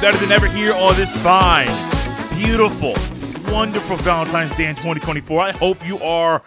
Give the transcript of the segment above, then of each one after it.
better than ever here on this fine, beautiful, wonderful Valentine's Day in 2024. I hope you are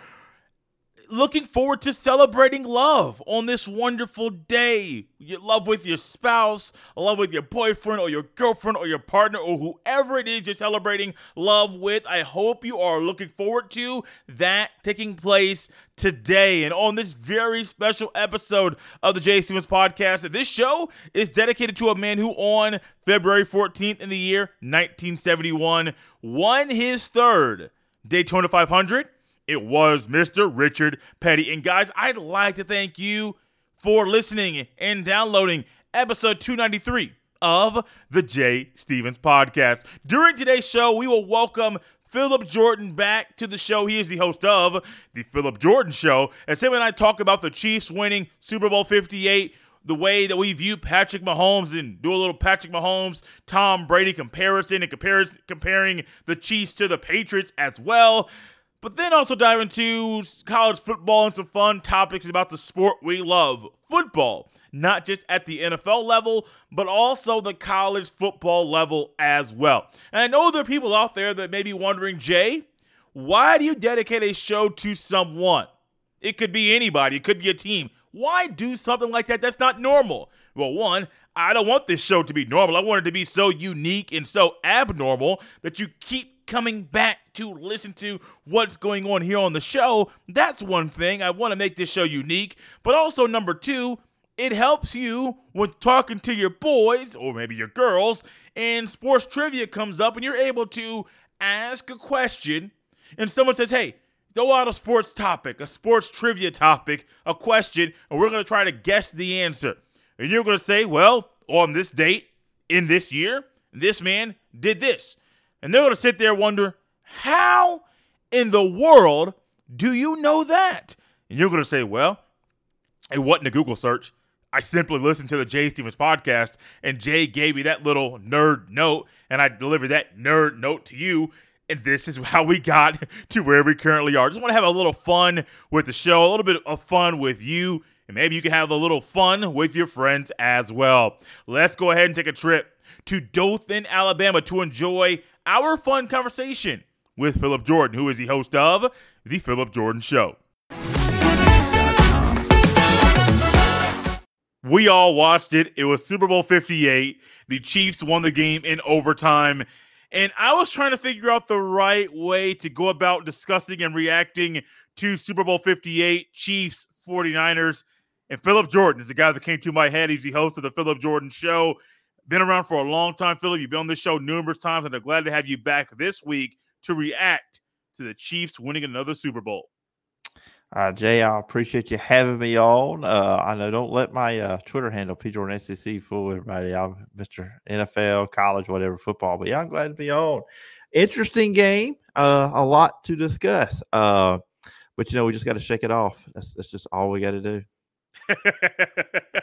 looking forward to celebrating love on this wonderful day. Your love with your spouse, love with your boyfriend or your girlfriend or your partner or whoever it is you're celebrating love with. I hope you are looking forward to that taking place today. And on this very special episode of the Jay Stephens podcast, this show is dedicated to a man who on February 14th in the year 1971 won his third Daytona 500 it was Mr. Richard Petty. And guys, I'd like to thank you for listening and downloading episode 293 of the Jay Stephens podcast. During today's show, we will welcome Phillip Jordan back to the show. He is the host of the Phillip Jordan Show, as him and I talk about the Chiefs winning Super Bowl 58 the way that we view Patrick Mahomes and do a little Patrick Mahomes, Tom Brady comparison and compares, comparing the Chiefs to the Patriots as well but then also dive into college football and some fun topics about the sport we love football, not just at the NFL level, but also the college football level as well. And I know there are people out there that may be wondering, Jay, why do you dedicate a show to someone? It could be anybody, it could be a team. Why do something like that? That's not normal. Well, one, I don't want this show to be normal. I want it to be so unique and so abnormal that you keep coming back to listen to what's going on here on the show. That's one thing. I want to make this show unique. But also, number two, it helps you when talking to your boys or maybe your girls and sports trivia comes up and you're able to ask a question and someone says, hey, throw out a sports topic, a sports trivia topic, a question, and we're going to try to guess the answer. And you're going to say, well, on this date, in this year, this man did this. And they're going to sit there and wonder, how in the world do you know that? And you're going to say, well, it wasn't a Google search. I simply listened to the Jay Stephens podcast, and Jay gave me that little nerd note, and I delivered that nerd note to you. And this is how we got to where we currently are. Just want to have a little fun with the show, a little bit of fun with you, and maybe you can have a little fun with your friends as well. Let's go ahead and take a trip to Dothan, Alabama to enjoy our fun conversation with Phillip Jordan, who is the host of The Phillip Jordan Show. We all watched it. It was Super Bowl 58. The Chiefs won the game in overtime. And I was trying to figure out the right way to go about discussing and reacting to Super Bowl 58, Chiefs, 49ers. And Phillip Jordan is the guy that came to my head. He's the host of the Phillip Jordan Show. Been around for a long time, Phillip. You've been on this show numerous times, and I'm glad to have you back this week to react to the Chiefs winning another Super Bowl. Uh, Jay, I appreciate you having me on. Uh, I know don't let my uh, Twitter handle, P Jordan SEC, fool everybody. I'm Mr. NFL, college, whatever, football. But yeah, I'm glad to be on. Interesting game. Uh, a lot to discuss. Uh, but you know, we just got to shake it off. That's, that's just all we got to do.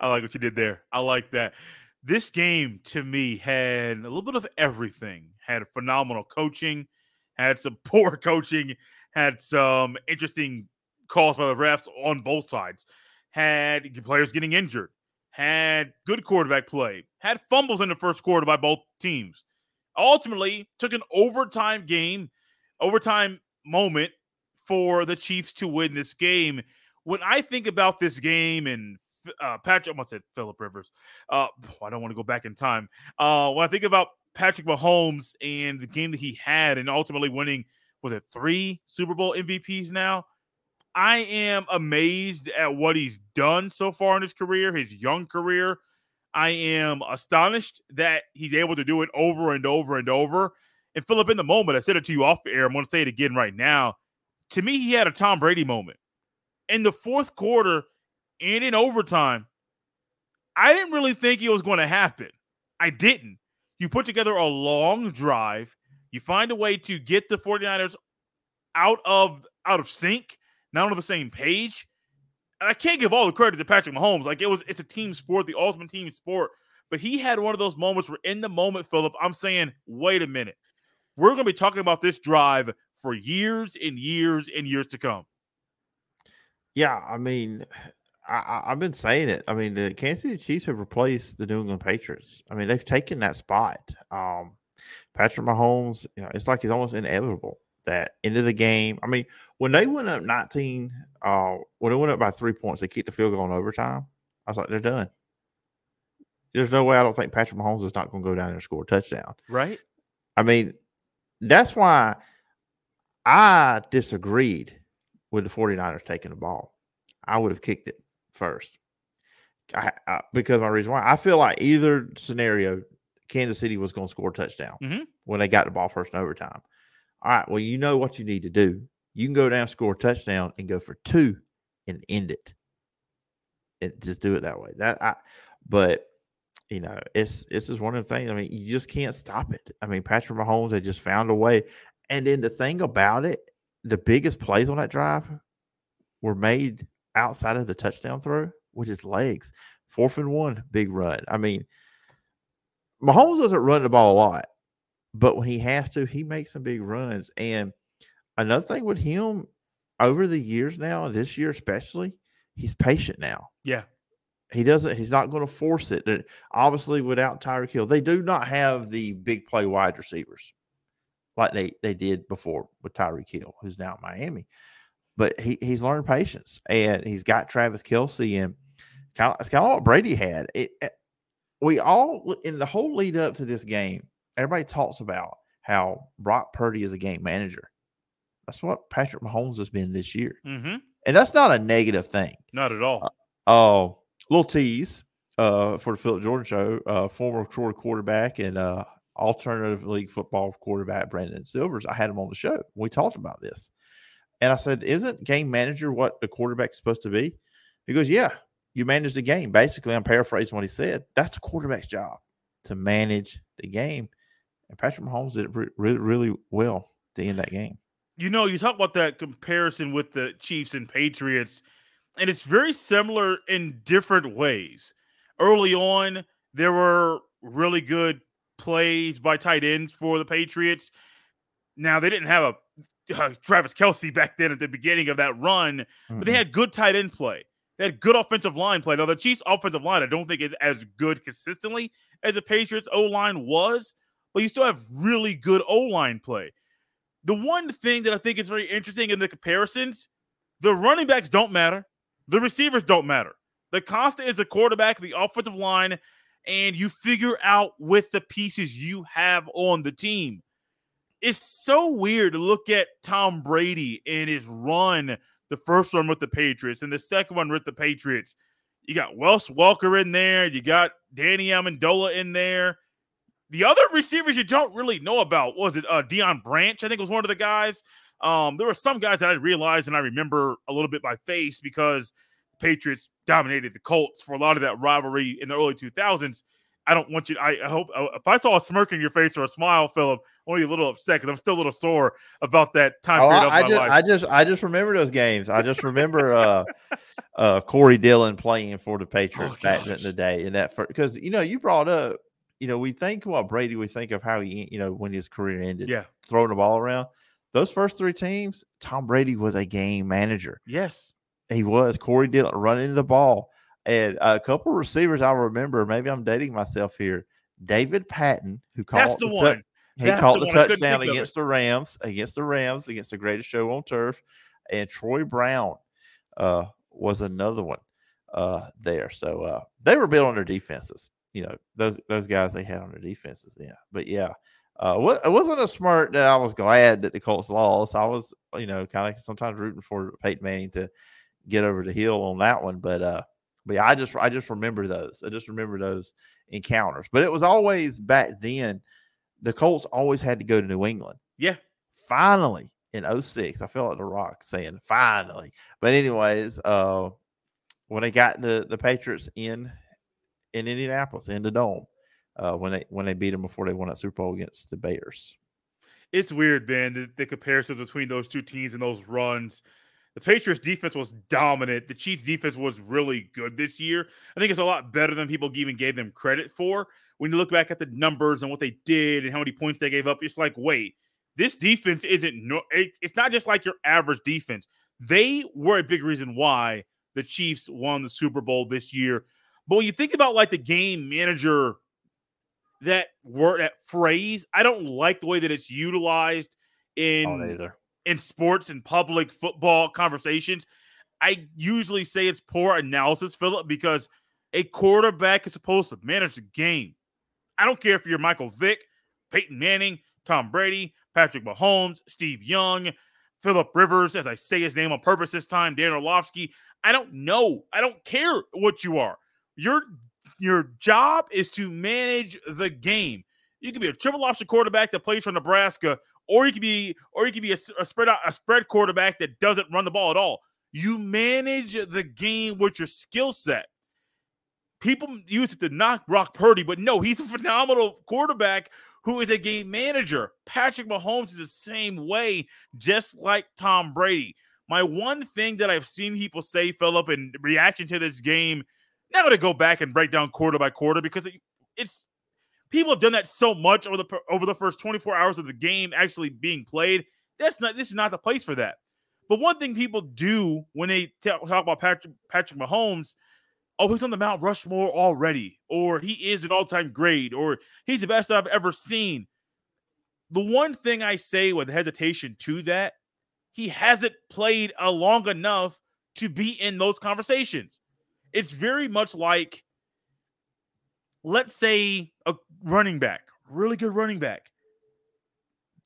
I like what you did there. I like that. This game to me had a little bit of everything. Had phenomenal coaching, had some poor coaching, had some interesting calls by the refs on both sides, had players getting injured, had good quarterback play, had fumbles in the first quarter by both teams. Ultimately, took an overtime game, overtime moment for the Chiefs to win this game. When I think about this game and uh, Patrick. I almost said Philip Rivers. Uh, I don't want to go back in time. Uh, when I think about Patrick Mahomes and the game that he had, and ultimately winning, was it three Super Bowl MVPs now? I am amazed at what he's done so far in his career, his young career. I am astonished that he's able to do it over and over and over. And Phillip, in the moment, I said it to you off air. I'm going to say it again right now. To me, he had a Tom Brady moment. In the fourth quarter, and in overtime, I didn't really think it was going to happen. I didn't. You put together a long drive, you find a way to get the 49ers out of out of sync, not on the same page. And I can't give all the credit to Patrick Mahomes. Like it was it's a team sport, the ultimate team sport. But he had one of those moments where in the moment, Phillip, I'm saying, wait a minute. We're going to be talking about this drive for years and years and years to come. Yeah, I mean, I, have been saying it. I mean, the Kansas City Chiefs have replaced the New England Patriots. I mean, they've taken that spot. Um, Patrick Mahomes, you know, it's like it's almost inevitable that end of the game. I mean, when they went up 19, uh, when they went up by three points, they kicked the field goal in overtime. I was like, they're done. There's no way I don't think Patrick Mahomes is not going to go down there and score a touchdown. Right. I mean, that's why I disagreed with the 49ers taking the ball. I would have kicked it first. I, I, because my reason why I feel like either scenario, Kansas City was going to score a touchdown mm-hmm. when they got the ball first in overtime. All right, well, you know what you need to do. You can go down, score a touchdown, and go for two and end it. And just do it that way. That I, but you know, it's it's just one of the things. I mean, you just can't stop it. I mean, Patrick Mahomes had just found a way. And then the thing about it, the biggest plays on that drive were made outside of the touchdown throw with his legs. Fourth and one, big run. I mean, Mahomes doesn't run the ball a lot, but when he has to, he makes some big runs. And another thing with him over the years now, and this year especially, he's patient now. Yeah. He doesn't, he's not going to force it. Obviously, without Tyreek Hill, they do not have the big play wide receivers like they, they did before with Tyreek Hill, who's now in Miami. But he, he's learned patience and he's got Travis Kelce and kind of, it's kind of what Brady had. It, it, we all, in the whole lead up to this game, everybody talks about how Brock Purdy is a game manager. That's what Patrick Mahomes has been this year. Mm-hmm. And that's not a negative thing. Not at all. Oh, uh, little tease uh, for the Phillip Jordan show. Uh, former quarterback and uh, alternative league football quarterback Brandon Silvers. I had him on the show. We talked about this. And I said, Isn't game manager what the quarterback's supposed to be? He goes, Yeah, you manage the game. Basically, I'm paraphrasing what he said. That's the quarterback's job to manage the game. And Patrick Mahomes did it really, really well to end that game. You know, you talk about that comparison with the Chiefs and Patriots, and it's very similar in different ways. Early on, there were really good plays by tight ends for the Patriots. Now they didn't have a uh, Travis Kelce back then at the beginning of that run, mm-hmm. but they had good tight end play. They had good offensive line play. Now the Chiefs' offensive line, I don't think is as good consistently as the Patriots' O line was, but you still have really good O line play. The one thing that I think is very interesting in the comparisons, the running backs don't matter, the receivers don't matter. The constant is the quarterback, the offensive line, and you figure out with the pieces you have on the team. It's so weird to look at Tom Brady and his run, the first one with the Patriots and the second one with the Patriots. You got Wes Welker in there, you got Danny Amendola in there. The other receivers you don't really know about was it uh, Deion Branch? I think was one of the guys. Um, there were some guys that I realized and I remember a little bit by face because the Patriots dominated the Colts for a lot of that rivalry in the early 2000s. I don't want you. To, I, I, hope uh, if I saw a smirk in your face or a smile, Phillip, I'm only a little upset because I'm still a little sore about that time oh, period I, of my just, life. I just, I just remember those games. I just remember uh, uh, Corey Dillon playing for the Patriots oh, back in the day, and that first because you know you brought up, you know, we think about Brady, we think of how he, you know, when his career ended, yeah, throwing the ball around. Those first three teams, Tom Brady was a game manager. Yes, he was Corey Dillon running the ball, and a couple receivers I remember. Maybe I'm dating myself here. David Patten, who called that's the, the one. he That's caught the, the touchdown against the Rams, against the Rams, against the greatest show on turf, and Troy Brown uh, was another one uh, there. So uh, they were built on their defenses. You know those those guys they had on their defenses. Yeah, but yeah, uh, it wasn't a smart that I was glad that the Colts lost. I was, you know, kind of sometimes rooting for Peyton Manning to get over the hill on that one. But uh, but yeah, I just I just remember those. I just remember those encounters. But it was always back then. The Colts always had to go to New England. Yeah. Finally in 06, I felt like the Rock saying finally. But anyways, uh, when they got the the Patriots in in Indianapolis in the dome, uh, when they when they beat them before they won that Super Bowl against the Bears. It's weird, Ben, The, the comparisons between those two teams and those runs. The Patriots defense was dominant. The Chiefs defense was really good this year. I think it's a lot better than people even gave them credit for. When you look back at the numbers and what they did and how many points they gave up, it's like, wait, this defense isn't no it's not just like your average defense. They were a big reason why the Chiefs won the Super Bowl this year. But when you think about like the game manager, that word, that phrase, I don't like the way that it's utilized in in sports and public football conversations. I usually say it's poor analysis, Phillip, because a quarterback is supposed to manage the game. I don't care if you're Michael Vick, Peyton Manning, Tom Brady, Patrick Mahomes, Steve Young, Philip Rivers, as I say his name on purpose this time, Dan Orlovsky. I don't know. I don't care what you are. Your your job is to manage the game. You can be a triple option quarterback that plays for Nebraska, or you could be, or you could be a, a spread out, a spread quarterback that doesn't run the ball at all. You manage the game with your skill set. People use it to knock Brock Purdy, but no, he's a phenomenal quarterback who is a game manager. Patrick Mahomes is the same way, just like Tom Brady. My one thing that I've seen people say, Phillip, in reaction to this game, going to go back and break down quarter by quarter because it, it's people have done that so much over the over the first 24 hours of the game actually being played. That's not this is not the place for that. But one thing people do when they talk about Patrick Patrick Mahomes oh, he's on the Mount Rushmore already, or he is an all time great, or he's the best I've ever seen. The one thing I say with hesitation to that, he hasn't played a long enough to be in those conversations. It's very much like, let's say, a running back, really good running back.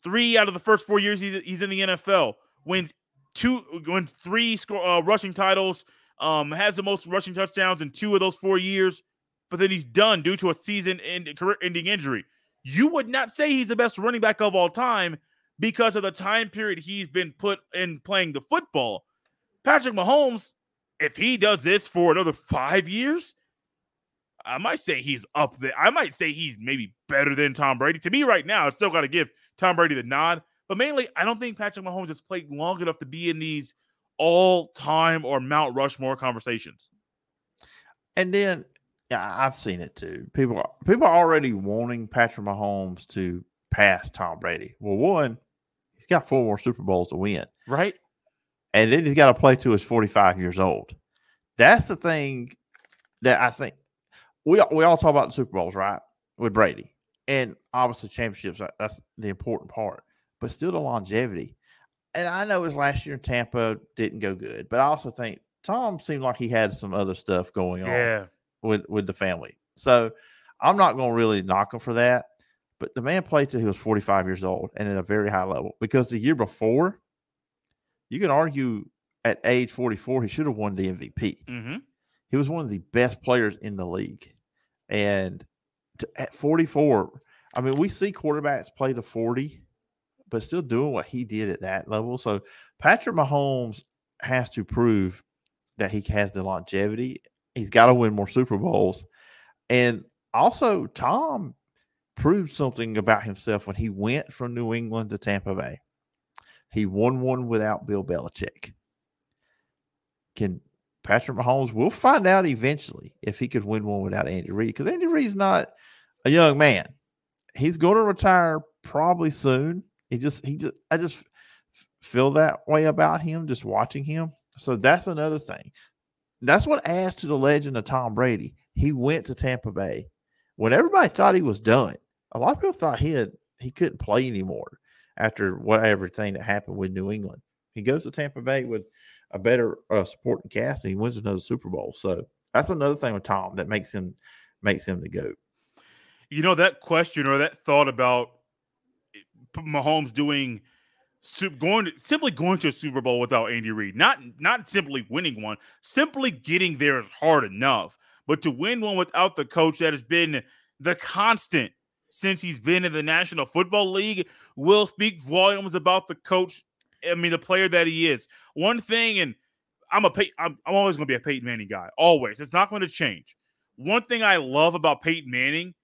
Three out of the first four years he's, in the NFL, wins two, wins three score, uh, rushing titles, um, has the most rushing touchdowns in two of those four years, but then he's done due to a season end, career ending injury. You would not say he's the best running back of all time because of the time period he's been put in playing the football. Patrick Mahomes, if he does this for another five years, I might say he's up there. I might say he's maybe better than Tom Brady. To me, right now, I still got to give Tom Brady the nod. But mainly, I don't think Patrick Mahomes has played long enough to be in these all time or Mount Rushmore conversations. And then yeah, I've seen it too. People people are already wanting Patrick Mahomes to pass Tom Brady. Well, one, he's got four more Super Bowls to win. Right. And then he's got to play to his 45 years old. That's the thing that I think we we all talk about the Super Bowls, right? With Brady. And obviously championships, that's the important part. But still the longevity and I know his last year in Tampa didn't go good, but I also think Tom seemed like he had some other stuff going on yeah. with with the family. So I'm not going to really knock him for that. But the man played till he was 45 years old and at a very high level because the year before, you can argue at age 44, he should have won the MVP. Mm-hmm. He was one of the best players in the league. And to, at 44, I mean, we see quarterbacks play to 40 but still doing what he did at that level. So Patrick Mahomes has to prove that he has the longevity. He's got to win more Super Bowls. And also, Tom proved something about himself when he went from New England to Tampa Bay. He won one without Bill Belichick. Can Patrick Mahomes, we'll find out eventually if he could win one without Andy Reid because Andy Reid's not a young man. He's going to retire probably soon. He just he just I just feel that way about him just watching him. So that's another thing. That's what adds to the legend of Tom Brady. He went to Tampa Bay when everybody thought he was done. A lot of people thought he had he couldn't play anymore after what everything that happened with New England. He goes to Tampa Bay with a better uh, supporting cast and he wins another Super Bowl. So that's another thing with Tom that makes him makes him the goat. You know that question or that thought about Mahomes doing going to, simply going to a Super Bowl without Andy Reid. Not not simply winning one, simply getting there is hard enough. But to win one without the coach that has been the constant since he's been in the National Football League will speak volumes about the coach. I mean, the player that he is. One thing, and I'm a Pey- I'm, I'm always going to be a Peyton Manning guy. Always, it's not going to change. One thing I love about Peyton Manning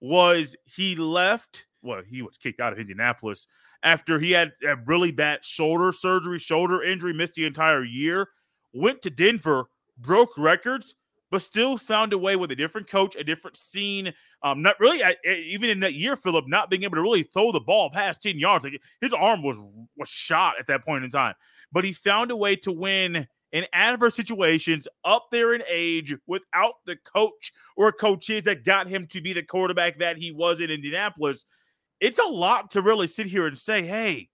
was he left well, he was kicked out of Indianapolis after he had a really bad shoulder surgery, shoulder injury, missed the entire year, went to Denver, broke records, but still found a way with a different coach, a different scene. Um, not really even in that year, Phillip, not being able to really throw the ball past 10 yards. Like his arm was was shot at that point in time. But he found a way to win in adverse situations up there in age without the coach or coaches that got him to be the quarterback that he was in Indianapolis. It's a lot to really sit here and say, hey,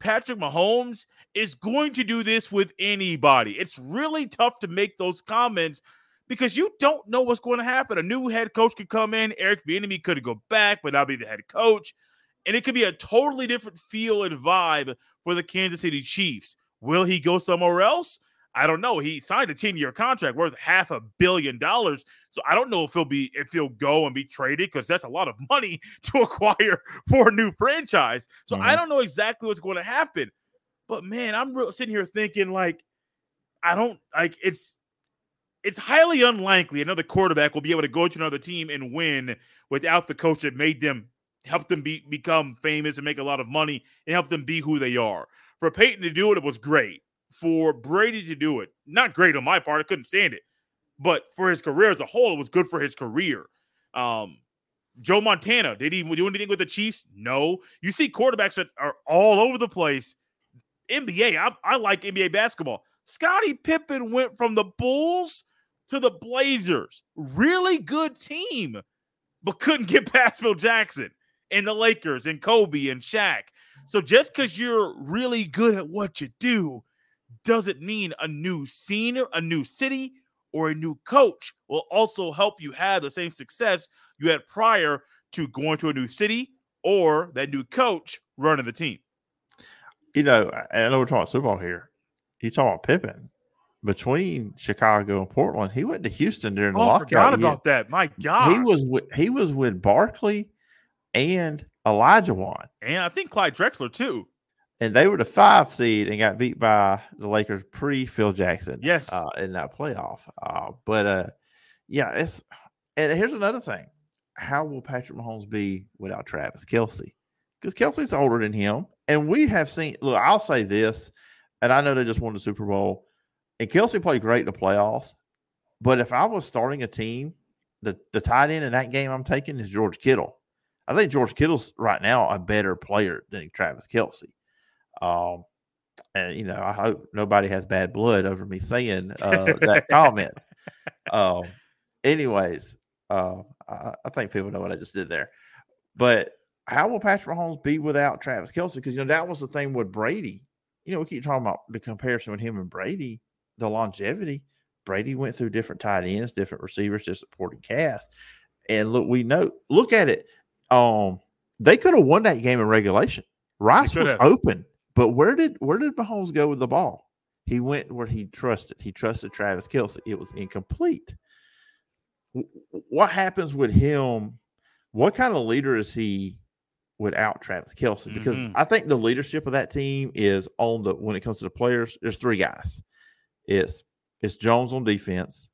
Patrick Mahomes is going to do this with anybody. It's really tough to make those comments because you don't know what's going to happen. A new head coach could come in, Eric Bieniemy could go back, but not be the head coach, and it could be a totally different feel and vibe for the Kansas City Chiefs. Will he go somewhere else? I don't know. He signed a 10-year contract worth half a billion dollars. So I don't know if he'll be if he'll go and be traded because that's a lot of money to acquire for a new franchise. So mm-hmm. I don't know exactly what's going to happen. But man, I'm real, sitting here thinking like I don't like it's it's highly unlikely another quarterback will be able to go to another team and win without the coach that made them help them be become famous and make a lot of money and help them be who they are. For Peyton to do it, it was great for Brady to do it. Not great on my part. I couldn't stand it. But for his career as a whole, it was good for his career. Um, Joe Montana, did he do anything with the Chiefs? No. You see quarterbacks that are all over the place. NBA, I, I like NBA basketball. Scottie Pippen went from the Bulls to the Blazers. Really good team, but couldn't get past Phil Jackson and the Lakers and Kobe and Shaq. So just because you're really good at what you do doesn't mean a new scene, a new city, or a new coach will also help you have the same success you had prior to going to a new city or that new coach running the team. You know, I know we're talking football here. You talking about Pippen between Chicago and Portland. He went to Houston during the oh, lockout. Forgot about that. My God, he was with he was with Barkley and Olajuwon, and I think Clyde Drexler too and they were the five seed and got beat by the Lakers pre Phil Jackson. Yes, uh, in that playoff. Uh, but uh, yeah, it's and here's another thing: how will Patrick Mahomes be without Travis Kelce? Because Kelce's older than him, and we have seen. Look, I'll say this, and I know they just won the Super Bowl, and Kelce played great in the playoffs. But if I was starting a team, the the tight end in that game I'm taking is George Kittle. I think George Kittle's right now a better player than Travis Kelce. Um, and you know, I hope nobody has bad blood over me saying uh, that comment. Um, anyways, uh, I, I, think people know what I just did there. But how will Patrick Mahomes be without Travis Kelce? Because you know that was the thing with Brady. You know, we keep talking about the comparison with him and Brady, the longevity. Brady went through different tight ends, different receivers, just supporting cast. And look, we know. Look at it. Um, they could have won that game in regulation. Rice was open. But where did where did Mahomes go with the ball? He went where he trusted. He trusted Travis Kelce. It was incomplete. What happens with him? What kind of leader is he without Travis Kelce? Because mm-hmm. I think the leadership of that team is on the when it comes to the players. There's three guys. It's it's Jones on defense,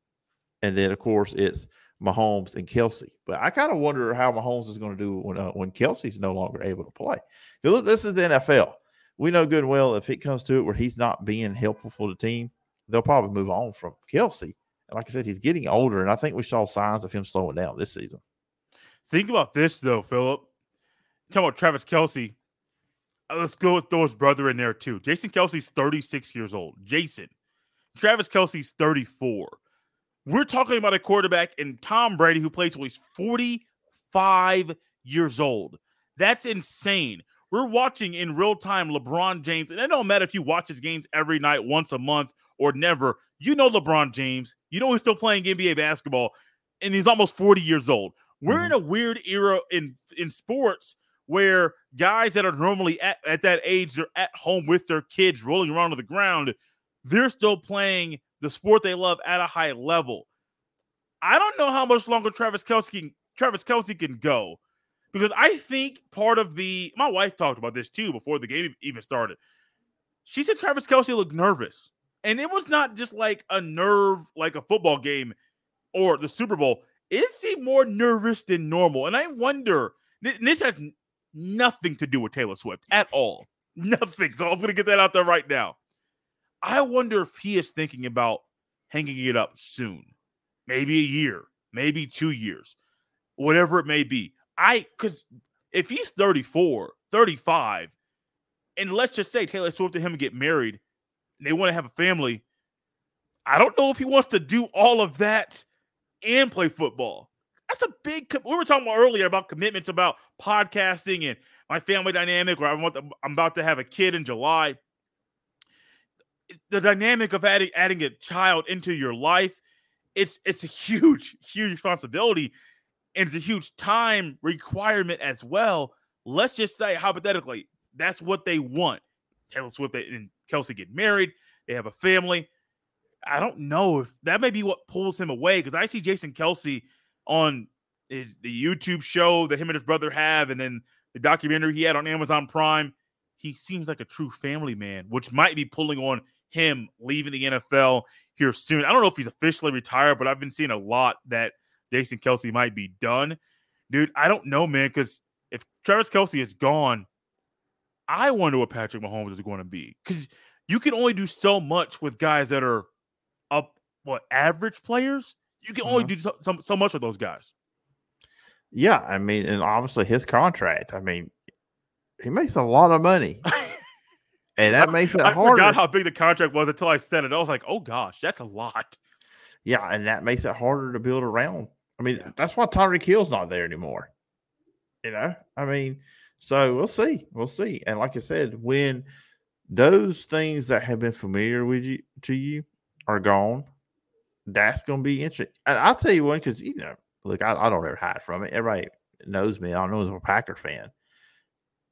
and then of course it's Mahomes and Kelce. But I kind of wonder how Mahomes is going to do when uh, when Kelce's no longer able to play. Because look, this is the NFL we know good and well if it comes to it where he's not being helpful for the team, they'll probably move on from Kelce. And like I said, he's getting older, and I think we saw signs of him slowing down this season. Think about this though, Phillip. Talk about Travis Kelce. Uh, let's go with throw his brother in there too. Jason Kelce's 36 years old. Jason. Travis Kelce's 34. We're talking about a quarterback in Tom Brady who played till he's 45 years old. That's insane. We're watching in real time LeBron James, and it don't matter if you watch his games every night, once a month, or never. You know LeBron James. You know he's still playing NBA basketball, and he's almost 40 years old. We're mm-hmm. in a weird era in in sports where guys that are normally at, at that age, they're at home with their kids rolling around on the ground. They're still playing the sport they love at a high level. I don't know how much longer Travis Kelce can, Travis Kelce can go because I think part of the my wife talked about this too before the game even started. She said Travis Kelce looked nervous, and it was not just like a nerve like a football game or the Super Bowl. It seemed more nervous than normal, and I wonder. This has nothing to do with Taylor Swift at all. Nothing. So I'm going to get that out there right now. I wonder if he is thinking about hanging it up soon, maybe a year, maybe two years, whatever it may be. I because if he's 34, 35, and let's just say Taylor Swift and him get married, they want to have a family, I don't know if he wants to do all of that and play football. That's a big. We were talking about earlier about commitments about podcasting and my family dynamic. Where I want, I'm about to have a kid in July. The dynamic of adding adding a child into your life, it's it's a huge huge responsibility, and it's a huge time requirement as well. Let's just say hypothetically, that's what they want. Taylor Swift and Kelce get married. They have a family. I don't know if that may be what pulls him away because I see Jason Kelce on his, the YouTube show that him and his brother have, and then the documentary he had on Amazon Prime. He seems like a true family man, which might be pulling on him leaving the NFL here soon. I don't know if he's officially retired, but I've been seeing a lot that Jason Kelce might be done. Dude, I don't know, man, because if Travis Kelce is gone, I wonder what Patrick Mahomes is going to be. Because you can only do so much with guys that are up what average players. You can only uh-huh. do so, so, so much with those guys. Yeah, I mean, and obviously his contract. I mean, he makes a lot of money, and that I, makes it I harder. forgot how big the contract was until I said it. I was like, "Oh gosh, that's a lot." Yeah, and that makes it harder to build around. I mean, yeah. that's why Tyreek Hill's not there anymore. You know, I mean, so we'll see, we'll see. And like I said, when those things that have been familiar with you to you are gone, that's going to be interesting. And I'll tell you one because you know, look, I, I, don't ever hide from it. Everybody knows me. I know I'm a Packer fan.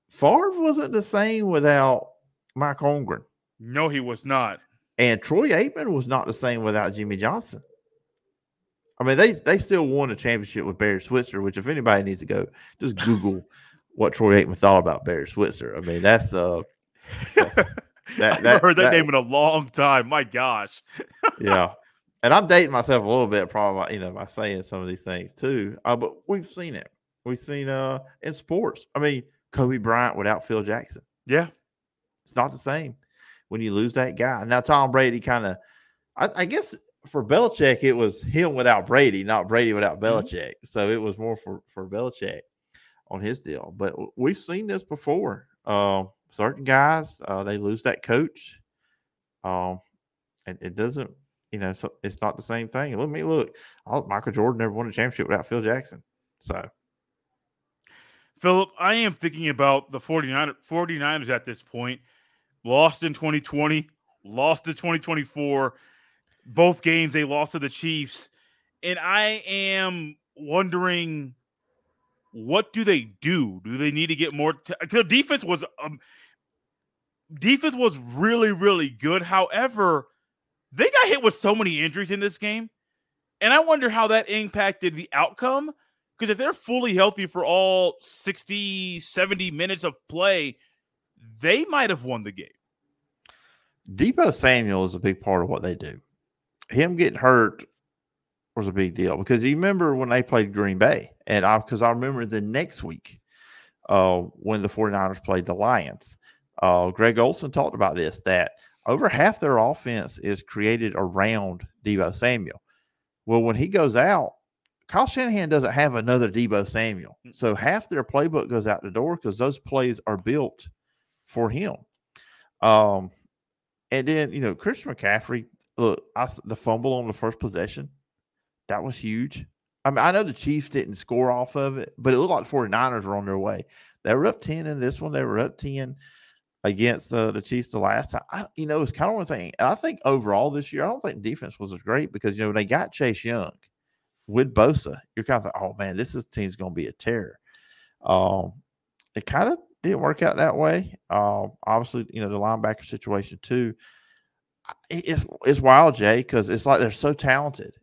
Favre wasn't the same without Mike Holmgren. No, he was not. And Troy Aikman was not the same without Jimmy Johnson. I mean, they they still won a championship with Barry Switzer, which if anybody needs to go, just Google what Troy Aikman thought about Barry Switzer. I mean, that's uh that, that, heard that, that, name in a long time. My gosh. yeah. And I'm dating myself a little bit, probably, you know, by saying some of these things too. Uh, but we've seen it. We've seen uh in sports. I mean, Kobe Bryant without Phil Jackson. Yeah. It's not the same when you lose that guy. Now Tom Brady kind of I, I, guess for Belichick, it was him without Brady, not Brady without mm-hmm. Belichick. Mm-hmm. So it was more for, for Belichick on his deal. But we've seen this before. Um, certain guys uh, they lose that coach, um, and it doesn't. You know, so it's not the same thing. Let me look. Oh, Michael Jordan never won a championship without Phil Jackson. So, Phillip, I am thinking about the 49 49ers at this point. Lost in 2020, lost in 2024. Both games they lost to the Chiefs. And I am wondering what do they do? Do they need to get more? T- the defense was um, defense was really really good. However, they got hit with so many injuries in this game, and I wonder how that impacted the outcome. Because if they're fully healthy for all 60, 70 minutes of play, they might have won the game. Deebo Samuel is a big part of what they do. Him getting hurt was a big deal because you remember when they played Green Bay, and I because I remember the next week uh, when the 49ers played the Lions. Uh, Greg Olsen talked about this that over half their offense is created around Deebo Samuel. Well, when he goes out, Kyle Shanahan doesn't have another Deebo Samuel. Mm. So half their playbook goes out the door because those plays are built for him. Um, and then, you know, Christian McCaffrey, look, I, the fumble on the first possession, that was huge. I mean, I know the Chiefs didn't score off of it, but it looked like the 49ers were on their way. They were up 10 in this one. They were up 10 against uh, the Chiefs the last time. I, you know, it's kind of one thing. And I think overall this year, I don't think defense was as great because, you know, when they got Chase Young with Bosa, you're kind of like, oh, man, this is, team's going to be a terror. Um, it kind of didn't work out that way. Um, obviously, you know, the linebacker situation too. It's, it's wild, Jay, because it's like they're so talented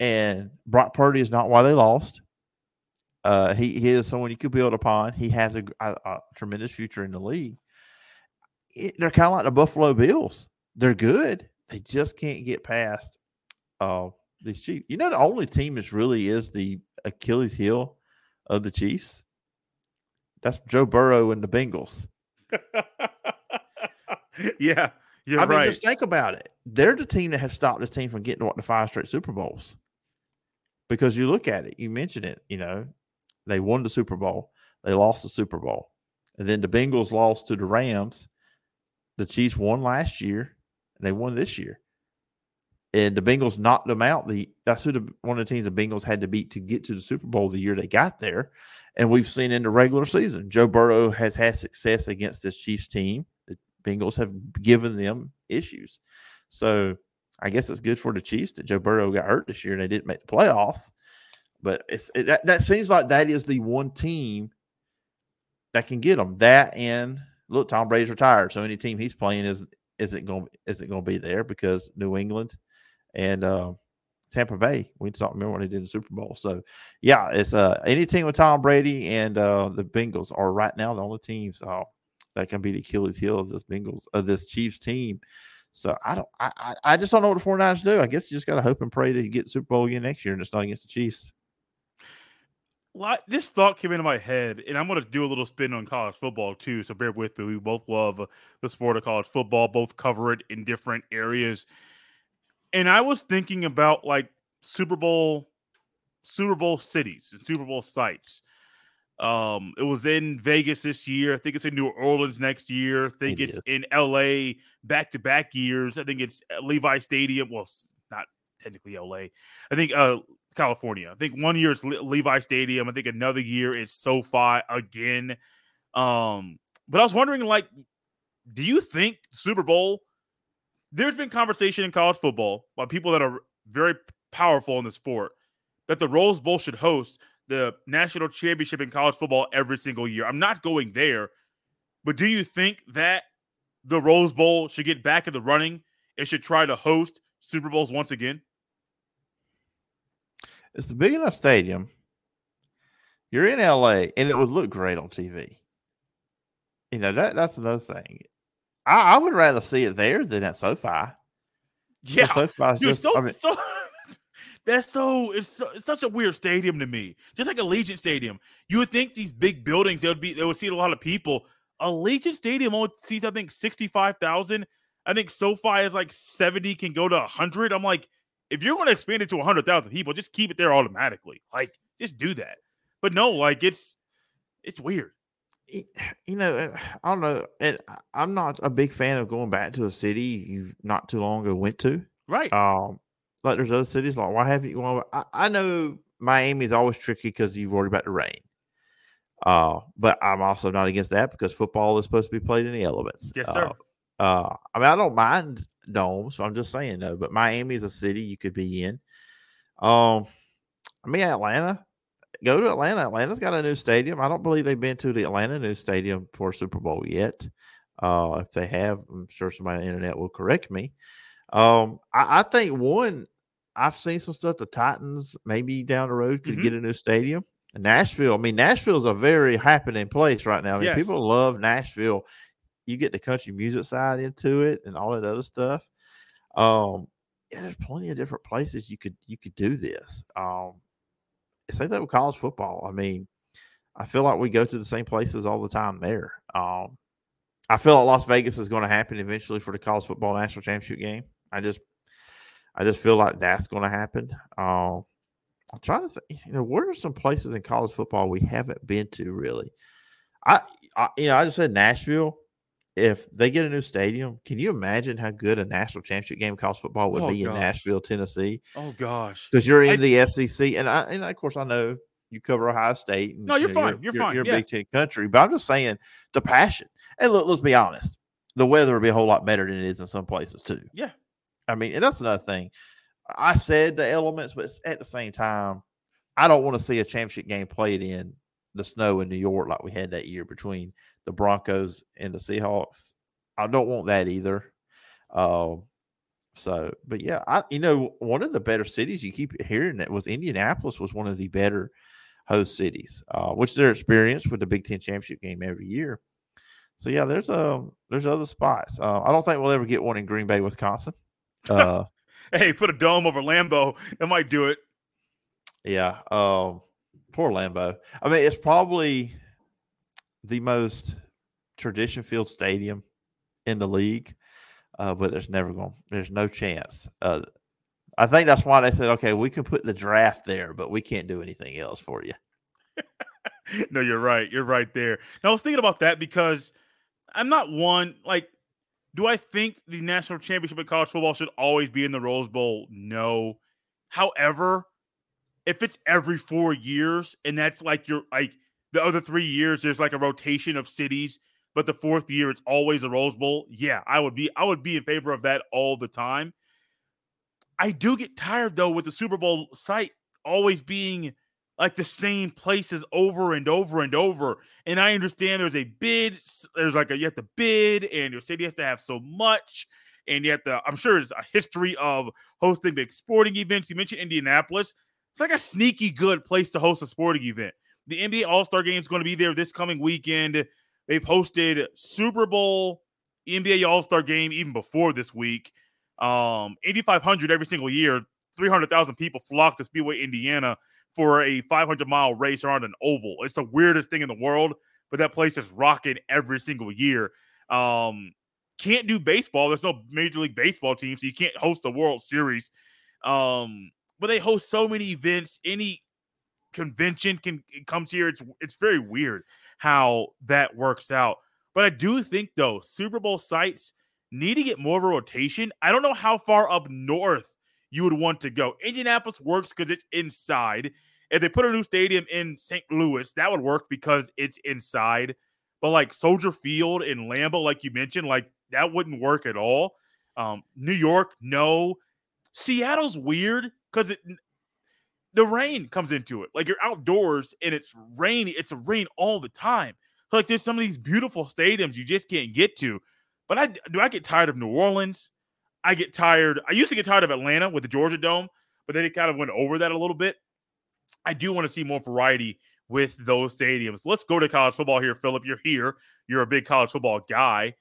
and Brock Purdy is not why they lost. Uh, he, he is someone you could build upon. He has a, a, a tremendous future in the league. It, they're kind of like the Buffalo Bills. They're good. They just can't get past uh, these Chiefs. You know, the only team that really is the Achilles heel of the Chiefs. That's Joe Burrow and the Bengals. yeah, you're I mean, right. just think about it. They're the team that has stopped this team from getting to what the five straight Super Bowls because you look at it, you mentioned it, you know, they won the Super Bowl, they lost the Super Bowl, and then the Bengals lost to the Rams. The Chiefs won last year, and they won this year. and the Bengals knocked them out. The that's who the one of the teams the Bengals had to beat to get to the Super Bowl the year they got there. And we've seen in the regular season, Joe Burrow has had success against this Chiefs team. Bengals have given them issues. So I guess it's good for the Chiefs that Joe Burrow got hurt this year and they didn't make the playoffs. But it's it, that, that seems like that is the one team that can get them. That and look, Tom Brady's retired, so any team he's playing is isn't going isn't going to be there because New England and uh, Tampa Bay. We don't remember when they did the Super Bowl. So yeah, it's uh any team with Tom Brady and uh, the Bengals are right now the only teams uh, that can be the Achilles heel of this Bengals of this Chiefs team. So I don't I I just don't know what the 49ers do. I guess you just gotta hope and pray to get Super Bowl again next year and it's not against the Chiefs. Well, this thought came into my head, and I'm going to do a little spin on college football too. So bear with me. We both love the sport of college football, both cover it in different areas. And I was thinking about like Super Bowl, Super Bowl cities and Super Bowl sites. Um, it was in Vegas this year. I think it's in New Orleans next year. I think it it's is. in LA back to back years. I think it's Levi Stadium. Well, not technically LA. I think uh California. I think one year it's Le- Levi Stadium. I think another year it's SoFi again. Um, but I was wondering, like, do you think Super Bowl there's been conversation in college football by people that are very powerful in the sport that the Rose Bowl should host the national championship in college football every single year. I'm not going there, but do you think that the Rose Bowl should get back in the running and should try to host Super Bowls once again? It's the big enough stadium. You're in LA and it would look great on TV. You know, that that's another thing. I, I would rather see it there than at SoFi. Yeah, SoFi's Dude, just, so, I mean, so that's so it's, so it's such a weird stadium to me. Just like Allegiant Stadium, you would think these big buildings they would be they would see a lot of people. Allegiant Stadium only seats I think sixty five thousand. I think SoFi is like seventy, can go to hundred. I'm like, if you're going to expand it to hundred thousand people, just keep it there automatically. Like, just do that. But no, like it's it's weird you know, uh, I don't know. And I'm not a big fan of going back to a city you not too long ago went to. Right. Um, like there's other cities like why haven't you? Well, I, I know Miami is always tricky because you worry about the rain. Uh, but I'm also not against that because football is supposed to be played in the elements. Yes, sir. Uh, uh, I mean, I don't mind domes. So I'm just saying though. But Miami is a city you could be in. Um, I mean Atlanta go to Atlanta. Atlanta's got a new stadium. I don't believe they've been to the Atlanta new stadium for Super Bowl yet. Uh, if they have, I'm sure somebody on the internet will correct me. Um, I, I, think one, I've seen some stuff. The Titans maybe down the road could mm-hmm. get a new stadium. Nashville, I mean, Nashville's a very happening place right now. I mean, yes. people love Nashville. You get the country music side into it and all that other stuff. Um, yeah, there's plenty of different places you could you could do this. Um, say that with college football. I mean, I feel like we go to the same places all the time there. Um, I feel like Las Vegas is going to happen eventually for the college football national championship game. I just, I just feel like that's going to happen. Um, I'm trying to think, you know, where are some places in college football we haven't been to really? I, I you know, I just said Nashville if they get a new stadium, can you imagine how good a national championship game of college football would oh, be gosh. in Nashville, Tennessee? Oh gosh, because you're in I, the SEC, and I, and of course I know you cover Ohio State. And, no, you're you know, fine. You're, you're, fine. You're yeah. a Big Ten country, but I'm just saying the passion. And look, let's be honest, the weather would be a whole lot better than it is in some places too. Yeah, I mean, and that's another thing. I said the elements, but at the same time, I don't want to see a championship game played in the snow in New York like we had that year between the Broncos and the Seahawks I don't want that either. Um, so, but yeah, I you know one of the better cities you keep hearing that was Indianapolis was one of the better host cities, uh, which they're experienced with the Big Ten championship game every year. So yeah, there's um, there's other spots. Uh, I don't think we'll ever get one in Green Bay, Wisconsin. Uh, hey, put a dome over Lambeau. That might do it. Yeah. Um, poor Lambeau. I mean, it's probably the most tradition field stadium in the league, uh, but there's never going. There's no chance. Uh, I think that's why they said, okay, we can put the draft there, but we can't do anything else for you. no, you're right. You're right there. Now, I was thinking about that because I'm not one like Do I think the national championship of college football should always be in the Rose Bowl? No. However, if it's every four years and that's like your like the other three years, there's like a rotation of cities, but the fourth year it's always a Rose Bowl. Yeah, I would be I would be in favor of that all the time. I do get tired though with the Super Bowl site always being like the same places over and over and over. And I understand there's a bid, there's like a you have to bid, and your city has to have so much. And you have to, I'm sure there's a history of hosting big sporting events. You mentioned Indianapolis. It's like a sneaky good place to host a sporting event. The NBA All Star Game is going to be there this coming weekend. They've hosted Super Bowl, NBA All Star Game even before this week. Um, 8,500 every single year. 300,000 people flock to Speedway, Indiana for a 500 mile race around an oval. It's the weirdest thing in the world, but that place is rocking every single year. Um, can't do baseball. There's no Major League Baseball team, so you can't host the World Series. Um, but they host so many events. Any convention can comes here. It's it's very weird how that works out. But I do think though Super Bowl sites need to get more of a rotation. I don't know how far up north you would want to go. Indianapolis works because it's inside. If they put a new stadium in St. Louis, that would work because it's inside. But like Soldier Field and Lambeau, like you mentioned, like that wouldn't work at all. Um, New York, no. Seattle's weird because it the rain comes into it. Like you're outdoors and it's rainy. It's a rain all the time. Like there's some of these beautiful stadiums you just can't get to. But I do I get tired of New Orleans. I get tired. I used to get tired of Atlanta with the Georgia Dome, but then it kind of went over that a little bit. I do want to see more variety with those stadiums. Let's go to college football here, Phillip. You're here. You're a big college football guy.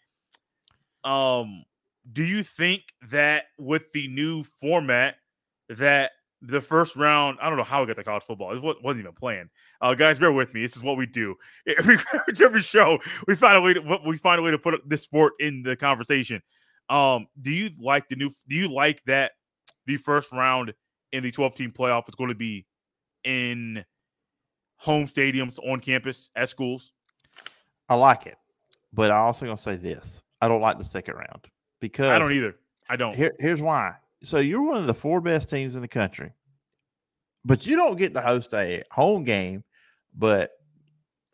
Um, do you think that with the new format that the first round, I don't know how we got the college football. It wasn't even planned. Uh, guys, bear with me. This is what we do. Every every show, we find a way to we find a way to put this sport in the conversation. Um, do you like the new? Do you like that the first round in the 12 team playoff is going to be in home stadiums on campus at schools? I like it, but I also gonna say this: I don't like the second round because I don't either. I don't. Here, here's why. So you're one of the four best teams in the country, but you don't get to host a home game. But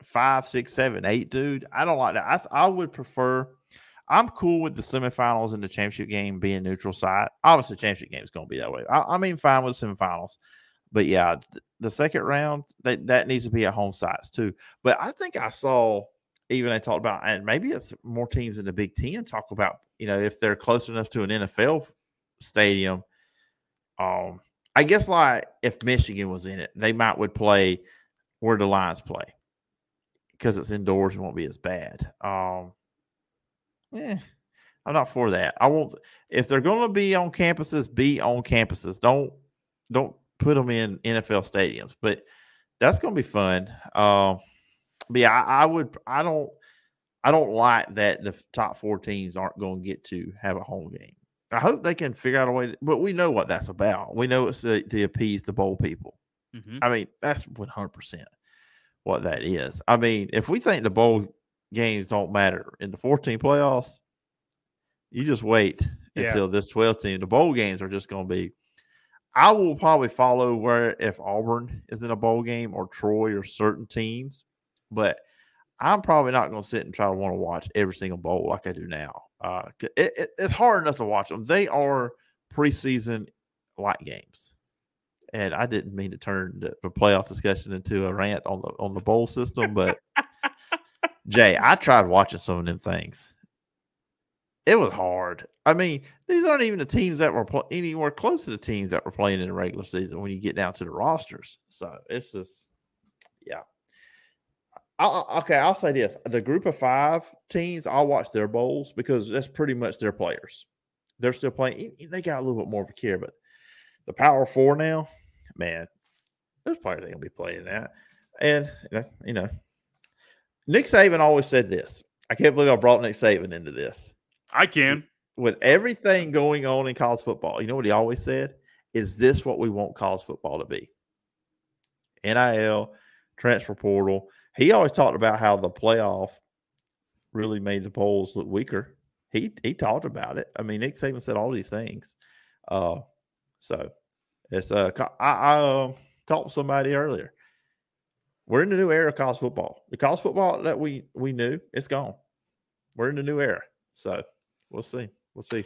five, six, seven, eight, dude, I don't like that. I I would prefer I'm cool with the semifinals and the championship game being neutral site. Obviously, the championship game is going to be that way. I, I mean, fine with semifinals, but yeah, the second round that that needs to be at home sites too. But I think I saw even they talked about, and maybe it's more teams in the Big Ten talk about, you know, if they're close enough to an NFL stadium. Um, I guess like if Michigan was in it, they might would play where the Lions play because it's indoors and won't be as bad. Um, eh, I'm not for that. I won't. If they're going to be on campuses, be on campuses. Don't don't put them in NFL stadiums. But that's going to be fun. Um, but yeah, I, I, would. I don't. I don't like that the top four teams aren't going to get to have a home game. I hope they can figure out a way. To, but we know what that's about. We know it's to, to appease the bowl people. Mm-hmm. I mean, that's 100 percent what that is. I mean, if we think the bowl games don't matter in the 14 playoffs. You just wait yeah. until this 12 team. The bowl games are just going to be. I will probably follow where if Auburn is in a bowl game or Troy or certain teams, but I'm probably not going to sit and try to want to watch every single bowl like I do now. Uh, it, it, it's hard enough to watch them. They are preseason light games, and I didn't mean to turn the, the playoff discussion into a rant on the on the bowl system, but Jay, I tried watching some of them things. It was hard. I mean, these aren't even the teams that were pl- anywhere close to the teams that were playing in the regular season when you get down to the rosters. So it's just, yeah. i okay, I'll say this: the group of five teams, I'll watch their bowls because that's pretty much their players. They're still playing. They got a little bit more of a care, but the Power Four now, man, those players ain't gonna be playing that. And you know, Nick Saban always said this. I can't believe I brought Nick Saban into this. I can. With everything going on in college football, you know what he always said? Is this what we want college football to be? NIL, transfer portal. He always talked about how the playoff really made the polls look weaker he he talked about it. I mean, Nick Saban said all these things. Uh, so it's uh, I, I uh, talked to somebody earlier. We're in the new era of college football. The college football that we we knew, it's gone. We're in the new era. So we'll see. We'll see.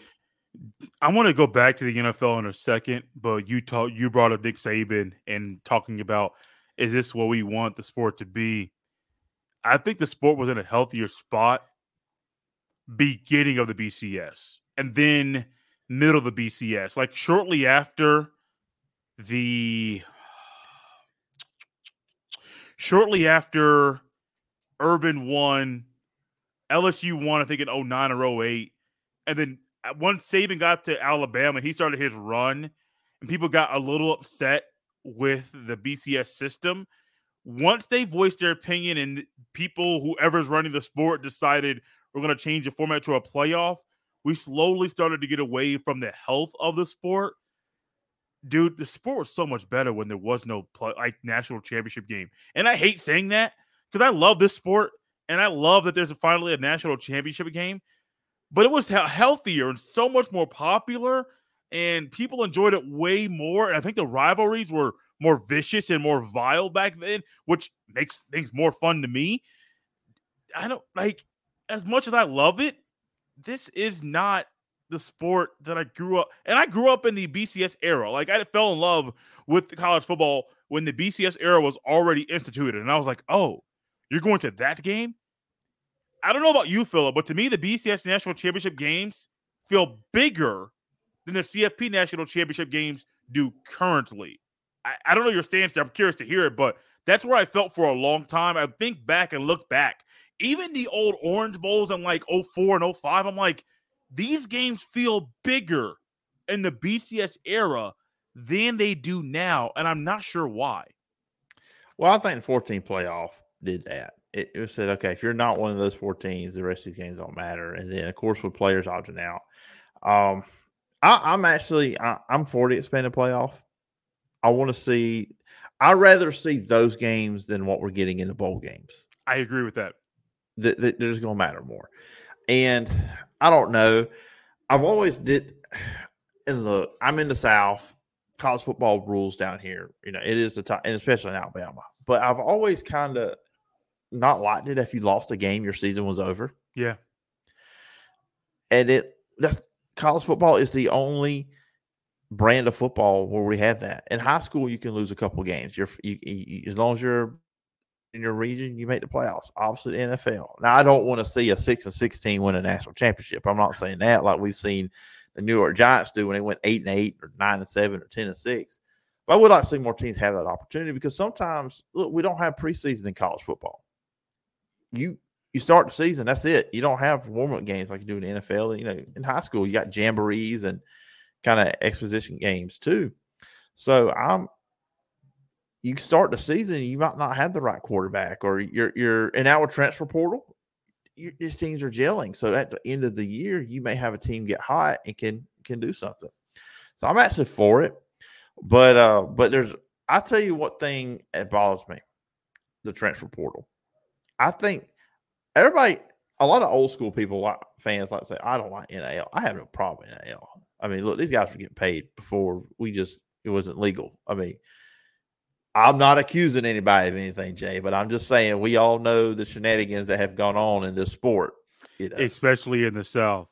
I want to go back to the NFL in a second, but you talk you brought up Nick Saban and talking about is this what we want the sport to be? I think the sport was in a healthier spot beginning of the BCS and then middle of the BCS. Like shortly after the shortly after Urban won, LSU won, I think in 09 or 08. And then uh, once Saban got to Alabama, he started his run, and people got a little upset with the BCS system. Once they voiced their opinion and people, whoever's running the sport, decided we're going to change the format to a playoff, we slowly started to get away from the health of the sport. Dude, the sport was so much better when there was no play, like national championship game. And I hate saying that because I love this sport and I love that there's finally a national championship game. But it was healthier and so much more popular, and people enjoyed it way more. And I think the rivalries were more vicious and more vile back then, which makes things more fun to me. I don't like as much as I love it, this is not the sport that I grew up and I grew up in the BCS era. Like I fell in love with college football when the BCS era was already instituted. And I was like, oh, you're going to that game? I don't know about you, Phillip, but to me, the BCS national championship games feel bigger than the CFP national championship games do currently. I, I don't know your stance there. I'm curious to hear it, but that's where I felt for a long time. I think back and look back even the old Orange Bowls in like 04 and 05, I'm like, these games feel bigger in the BCS era than they do now. And I'm not sure why. Well, I think the 14 playoff did that. It, it said, okay, if you're not one of those four teams, the rest of these games don't matter. And then, of course, with players opting out, um, I, am actually I, am for the expanded playoff. I want to see. I'd rather see those games than what we're getting in the bowl games. I agree with that that, that they're just going to matter more. And I don't know. I've always did. And look, I'm in the South. College football rules down here. You know, it is the top, and especially in Alabama. But I've always kind of not liked it if you lost a game, your season was over. Yeah. And it that's college football is the only brand of football where we have that. In high school, you can lose a couple games. You're you, you, as long as you're in your region, you make the playoffs. Obviously, the NFL. Now, I don't want to see a six and sixteen win a national championship. I'm not saying that like we've seen the New York Giants do when they went eight and eight or nine and seven or ten and six. But I would like to see more teams have that opportunity because sometimes look, we don't have preseason in college football. You you start the season, that's it. You don't have warm up games like you do in the NFL. You know, in high school, you got jamborees and kind of exposition games too. So I'm you start the season, you might not have the right quarterback, or you're you're in our transfer portal. these teams are gelling, so at the end of the year, you may have a team get hot and can can do something. So I'm actually for it, but uh, but there's I tell you what thing it bothers me, the transfer portal. I think everybody, a lot of old school people, like fans, like say, I don't like NIL. I have no problem with. I mean, look, these guys were getting paid before we just it wasn't legal. I mean, I'm not accusing anybody of anything, Jay, but I'm just saying we all know the shenanigans that have gone on in this sport, you know? especially in the South.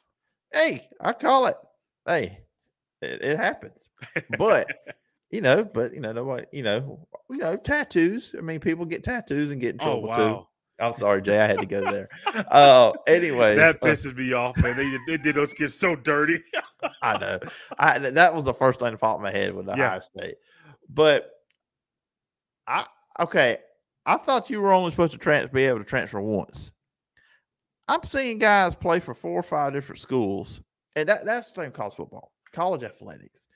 Hey, I call it. Hey, it, it happens, but you know, but you know, nobody, you know, you know, tattoos. I mean, people get tattoos and get in oh, trouble oh, wow. too. I'm sorry, Jay. I had to go there. Uh, anyways, that uh pisses uh, me off, man. They, they did those kids so dirty. I know. I that was the first thing that popped in my head with the yeah. Ohio State, but I okay. I thought you were only supposed to trans- be able to transfer once. I'm seeing guys play for four or five different schools, and that, that's the same college football, college athletics.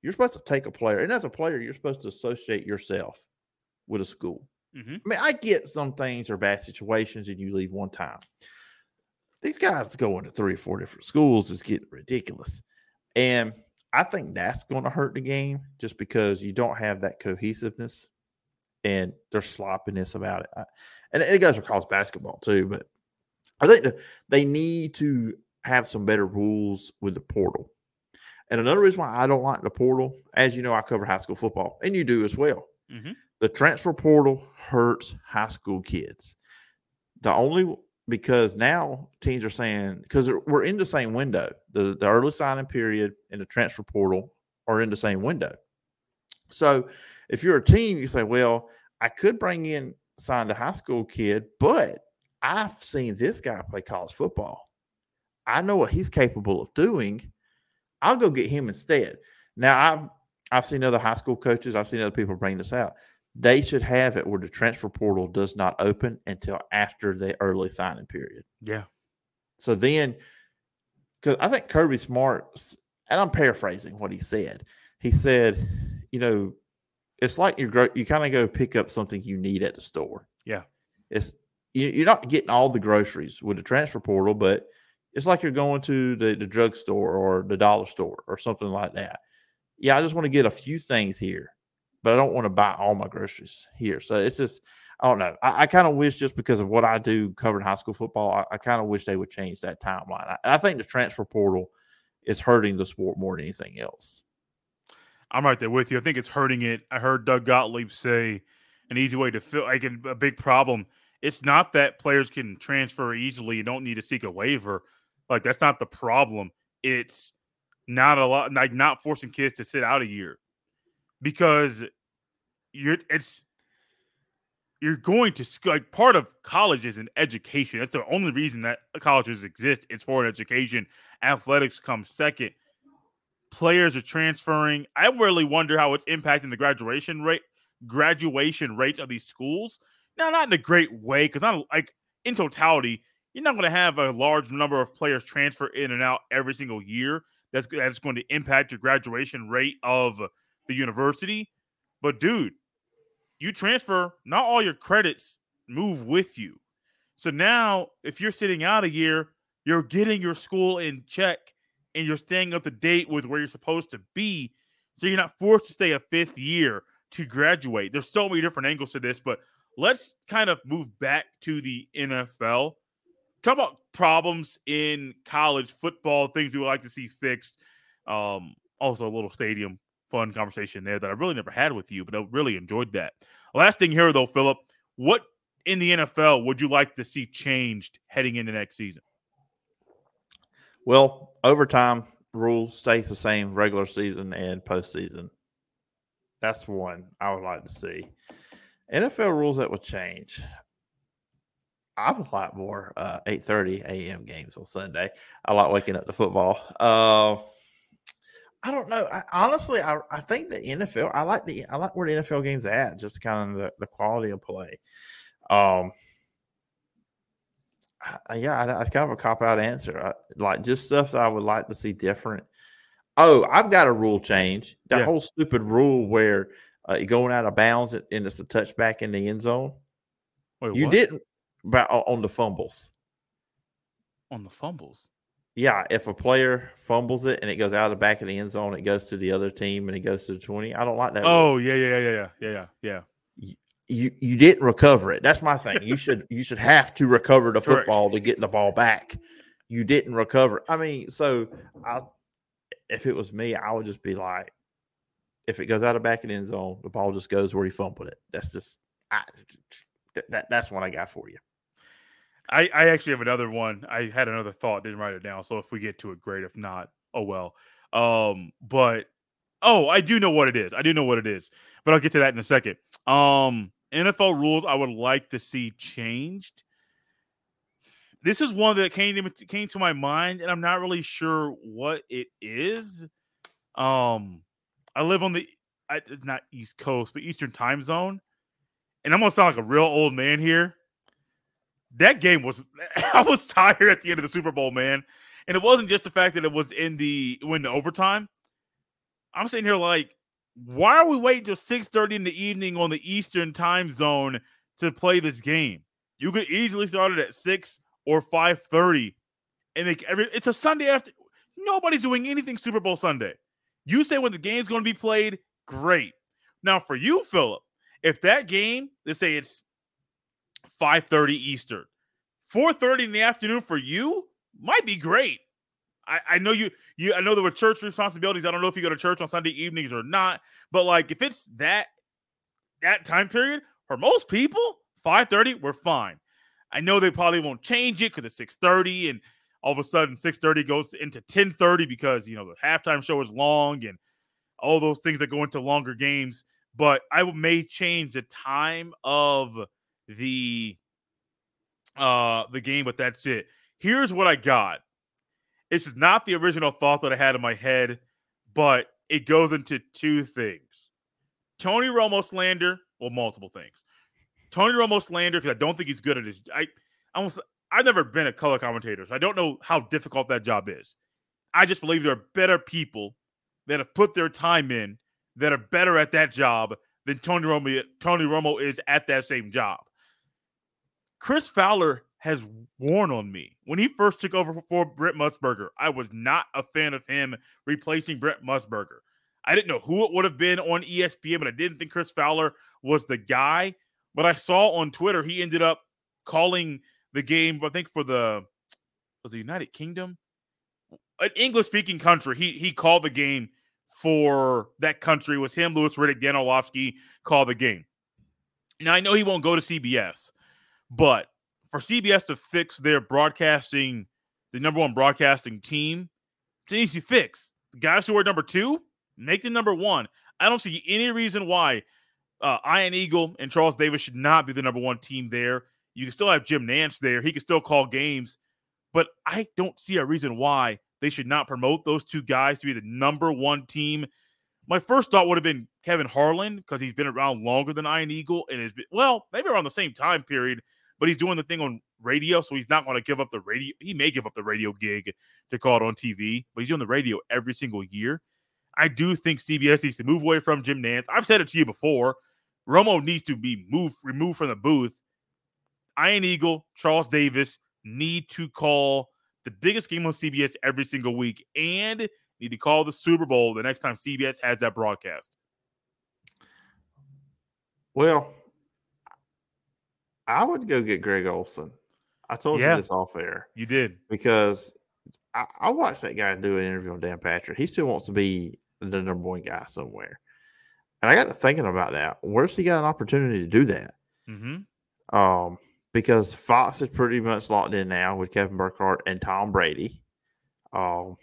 You're supposed to take a player, and as a player, you're supposed to associate yourself with a school. Mm-hmm. I mean, I get some things are bad situations, and you leave one time. These guys going to three or four different schools is getting ridiculous, and I think that's going to hurt the game just because you don't have that cohesiveness and their sloppiness about it. and it goes for college basketball too, but I think they need to have some better rules with the portal. And another reason why I don't like the portal, as you know, I cover high school football, and you do as well. Mhm. The transfer portal hurts high school kids. The only because now teams are saying because we're in the same window, the, the early signing period and the transfer portal are in the same window. So if you're a team, you say, well, I could bring in signed a high school kid, but I've seen this guy play college football. I know what he's capable of doing. I'll go get him instead. Now I've I've seen other high school coaches, I've seen other people bring this out. They should have it where the transfer portal does not open until after the early signing period. Yeah. So then, because I think Kirby Smart, and I'm paraphrasing what he said. He said, you know, it's like you're gro- you kind of go pick up something you need at the store. Yeah. It's you, you're not getting all the groceries with the transfer portal, but it's like you're going to the, the drugstore or the dollar store or something like that. Yeah, I just want to get a few things here, but I don't want to buy all my groceries here. So it's just, I don't know. I, I kind of wish just because of what I do covering high school football, I, I kind of wish they would change that timeline. I, I think the transfer portal is hurting the sport more than anything else. I'm right there with you. I think it's hurting it. I heard Doug Gottlieb say an easy way to fill like a big problem. It's not that players can transfer easily. You don't need to seek a waiver. Like that's not the problem. It's not a lot like not forcing kids to sit out a year because you're it's you're going to like part of college is an education. That's the only reason that colleges exist. It's for an education. Athletics comes second players are transferring. I really wonder how it's impacting the graduation rate, graduation rates of these schools. Now, not in a great way, because not like in totality, you're not going to have a large number of players transfer in and out every single year. That's that's going to impact your graduation rate of the university. But dude, you transfer, not all your credits move with you. So now, if you're sitting out a year, you're getting your school in check and you're staying up to date with where you're supposed to be. So you're not forced to stay a fifth year to graduate. There's so many different angles to this, but let's kind of move back to the NFL. Talk about problems in college football, things we would like to see fixed. Um, also, a little stadium fun conversation there that I really never had with you, but I really enjoyed that. Last thing here, though, Phillip, what in the NFL would you like to see changed heading into next season? Well, overtime rule stays the same regular season and postseason. That's one I would like to see. NFL rules that would change. I would like more uh, 8:30 a.m. games on Sunday. I like waking up to football. Uh, I don't know. I, honestly, I, I think the NFL. I like the I like where the NFL games at. Just kind of the, the quality of play. Um, I- yeah, I- it's kind of a cop out answer. I, like just stuff that I would like to see different. Oh, I've got a rule change. That Yeah. whole stupid rule where uh, you're going out of bounds and it's a touchback in the end zone. Wait, you what? didn't but on the fumbles. on the fumbles. Yeah, if a player fumbles it and it goes out of the back of the end zone, it goes to the other team and it goes to the 20. I don't like that. rule. Oh yeah, yeah, yeah, yeah, yeah, yeah, yeah. You you didn't recover it. That's my thing. You should you should have to recover the Correct. football to get the ball back. You didn't recover. I mean, so I if it was me, I would just be like, if it goes out of back of the end zone, the ball just goes where he fumbled it. That's just I, that, that that's what I got for you. I, I actually have another one. I had another thought, didn't write it down. So if we get to it, great. If not, oh well. Um, but oh, I do know what it is. I do know what it is, but I'll get to that in a second. Um, NFL rules I would like to see changed. This is one that came to, came to my mind, and I'm not really sure what it is. Um, I live on the I, not East Coast, but Eastern Time Zone, and I'm gonna sound like a real old man here that game was I was tired at the end of the Super Bowl, man. And it wasn't just the fact that it was in the when the overtime. I'm sitting here like, why are we waiting till 6:30 in the evening on the Eastern time zone to play this game? You could easily start it at 6 or 5:30. And make every it's a Sunday after nobody's doing anything Super Bowl Sunday. You say when the game's going to be played, great. Now for you, Phillip, if that game, let's say it's 5:30 Eastern. 4:30 in the afternoon for you might be great. I, I know you you I know there were church responsibilities. I don't know if you go to church on Sunday evenings or not, but like if it's that that time period for most people, 5:30, we're fine. I know they probably won't change it because it's 6:30 and all of a sudden 6:30 goes into 10:30 because you know the halftime show is long and all those things that go into longer games. But I may change the time of the uh the game, but that's it. Here's what I got. This is not the original thought that I had in my head, but it goes into two things. Tony Romo slander, well, multiple things. Tony Romo slander because I don't think he's good at his. I almost I've never been a color commentator, so I don't know how difficult that job is. I just believe there are better people that have put their time in that are better at that job than Tony Romo. Tony Romo is at that same job. Chris Fowler has worn on me. When he first took over for Brent Musburger, I was not a fan of him replacing Brent Musburger. I didn't know who it would have been on ESPN, but I didn't think Chris Fowler was the guy. But I saw on Twitter he ended up calling the game, I think for the was the United Kingdom, an English speaking country. He he called the game for that country. It was him, Louis Riddick, Dan Orlovsky called the game. Now I know he won't go to CBS, but for CBS to fix their broadcasting, the number one broadcasting team, it's an easy fix. The guys who are number two, make the number one. I don't see any reason why uh, Ian Eagle and Charles Davis should not be the number one team there. You can still have Jim Nantz there. He can still call games, but I don't see a reason why they should not promote those two guys to be the number one team. My first thought would have been Kevin Harlan because he's been around longer than Ian Eagle and has been, well, maybe around the same time period, but he's doing the thing on radio, so he's not going to give up the radio. He may give up the radio gig to call it on TV, but he's doing the radio every single year. I do think CBS needs to move away from Jim Nantz. I've said it to you before. Romo needs to be moved, removed from the booth. Ian Eagle, Charles Davis need to call the biggest game on CBS every single week and need to call the Super Bowl the next time CBS has that broadcast. Well, I would go get Greg Olsen. I told Yeah. you this off air You did. because I, I watched that guy do an interview on Dan Patrick. He still wants to be the number one guy somewhere. And I got to thinking about that. Where's he got an opportunity to do that? Mm-hmm. Um, because Fox is pretty much locked in now with Kevin Burkhardt and Tom Brady. Um,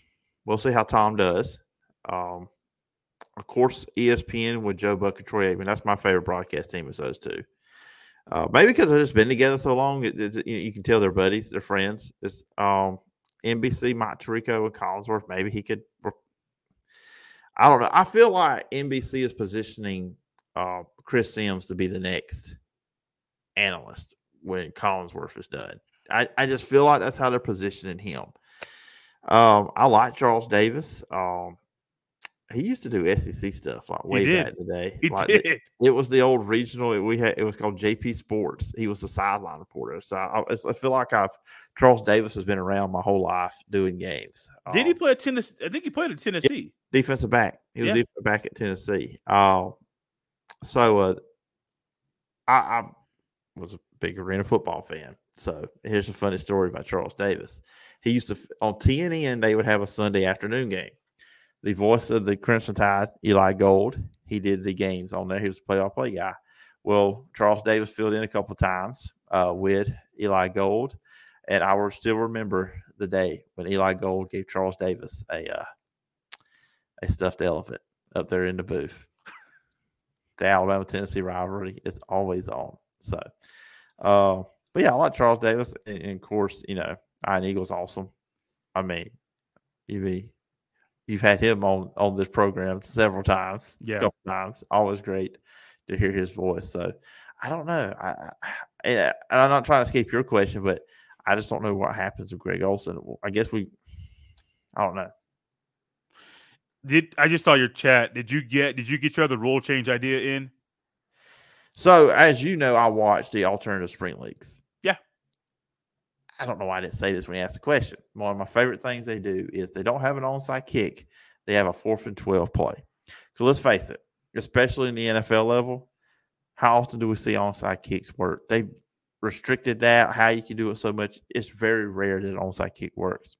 we'll see how Tom does. Um, of course, ESPN with Joe Buck and Troy Aikman. That's my favorite broadcast team is those two. Uh, maybe because they've just been together so long, it, you, you can tell they're buddies, they're friends. It's um, NBC, Mike Tirico, and Collinsworth. Maybe he could. I don't know. I feel like NBC is positioning uh, Chris Simms to be the next analyst when Collinsworth is done. I, I just feel like that's how they're positioning him. Um, I like Charles Davis. Um, he used to do SEC stuff like way did. back in the day. He Like, did. it was the old regional. it- We had it was called JP Sports. He was the sideline reporter. So I, I- feel like I've Charles Davis has been around my whole life doing games. Did he Um, play at Tennessee? I think he played at Tennessee. defensive back? He was Yeah. defensive back at Tennessee. Uh, so uh, I, I was a big arena football fan. So here's a funny story about Charles Davis. He used to on TNN they would have a Sunday afternoon game. The voice of the Crimson Tide, Eli Gold, he did the games on there. He was a play-by-play guy. Well, Charles Davis filled in a couple of times uh, with Eli Gold, and I will still remember the day when Eli Gold gave Charles Davis a uh, a stuffed elephant up there in the booth. the Alabama Tennessee rivalry is always on. So, uh, but yeah, I like Charles Davis, and, and of course, you know, Ian Eagle's awesome. I mean, you be you've had him on on this program several times, Yeah. couple times. Always great to hear his voice. So, I don't know. I, I and I- and I'm not trying to escape your question, but I just don't know what happens with Greg Olsen. I guess we, I don't know. Did I just saw your chat? Did you get? Did you get your other rule change idea in? So, as you know, I watched the alternative spring leagues. I don't know why I didn't say this when he asked the question. One of my favorite things they do is they don't have an onside kick, they have a fourth and 12 play. So, let's face it, especially in the NFL level, how often do we see onside kicks work? They restricted that, how you can do it so much. It's very rare that an onside kick works.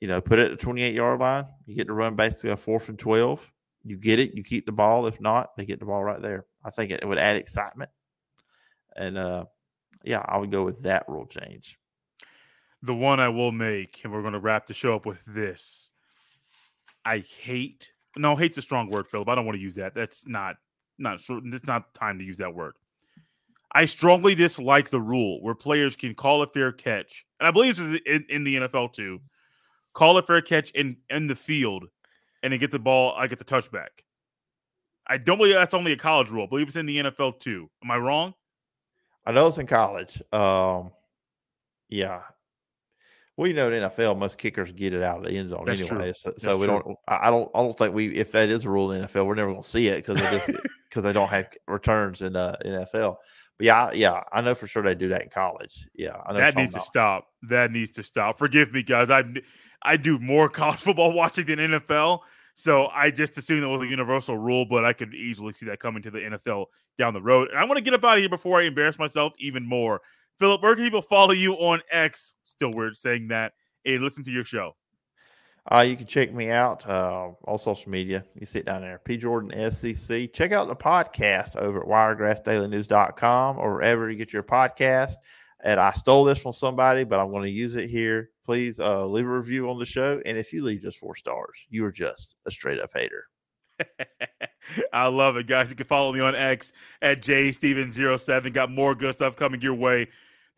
you know, put it at the 28 yard line. You get to run basically a fourth and 12. You get it, you keep the ball. If not, they get the ball right there. I think it, would add excitement. And uh, yeah, I would go with that rule change. The one I will make, and we're going to wrap the show up with this. I hate, no, hate's a strong word, Phillip. I don't want to use that. That's not, not, sure. it's not time to use that word. I strongly dislike the rule where players can call a fair catch, and I believe this is in, in the NFL too. Call a fair catch in in the field, and then get the ball. I get the touchback. I don't believe that's only a college rule. I believe it's in the NFL too. Am I wrong? I know it's in college. Um, yeah. We know in NFL most kickers get it out of the end zone That's anyway. True. So, so we true. don't. I don't. I don't think we. If that is a rule in NFL, we're never going to see it because because they don't have returns in uh, NFL. But yeah, yeah, I know for sure they do that in college. Yeah, that needs to stop. That needs to stop. Forgive me, guys. I I do more college football watching than NFL, so I just assumed it was a universal rule. But I could easily see that coming to the NFL down the road. And I want to get up out of here before I embarrass myself even more. Phillip, where can people follow you on X? Still weird saying that. And listen to your show. Uh, you can check me out uh, all social media. You sit down there, P Jordan SEC. Check out the podcast over at wiregrassdailynews.com or wherever you get your podcast. And I stole this from somebody, but I'm going to use it here. Please uh, leave a review on the show. And if you leave just four stars, you are just a straight up hater. I love it, guys. You can follow me on X at jsteven07. Got more good stuff coming your way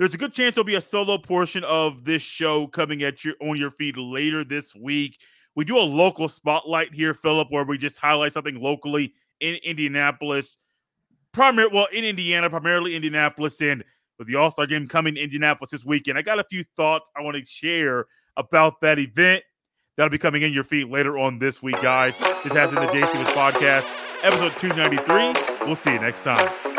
there's a good chance there'll be a solo portion of this show coming at your on your feed later this week. We do a local spotlight here, Phillip, where we just highlight something locally in Indianapolis, primarily well in Indiana, primarily Indianapolis, and with the All Star game coming to Indianapolis this weekend. I got a few thoughts I want to share about that event. That'll be coming in your feed later on this week, guys. This has been the Stephens Podcast, episode 293. We'll see you next time.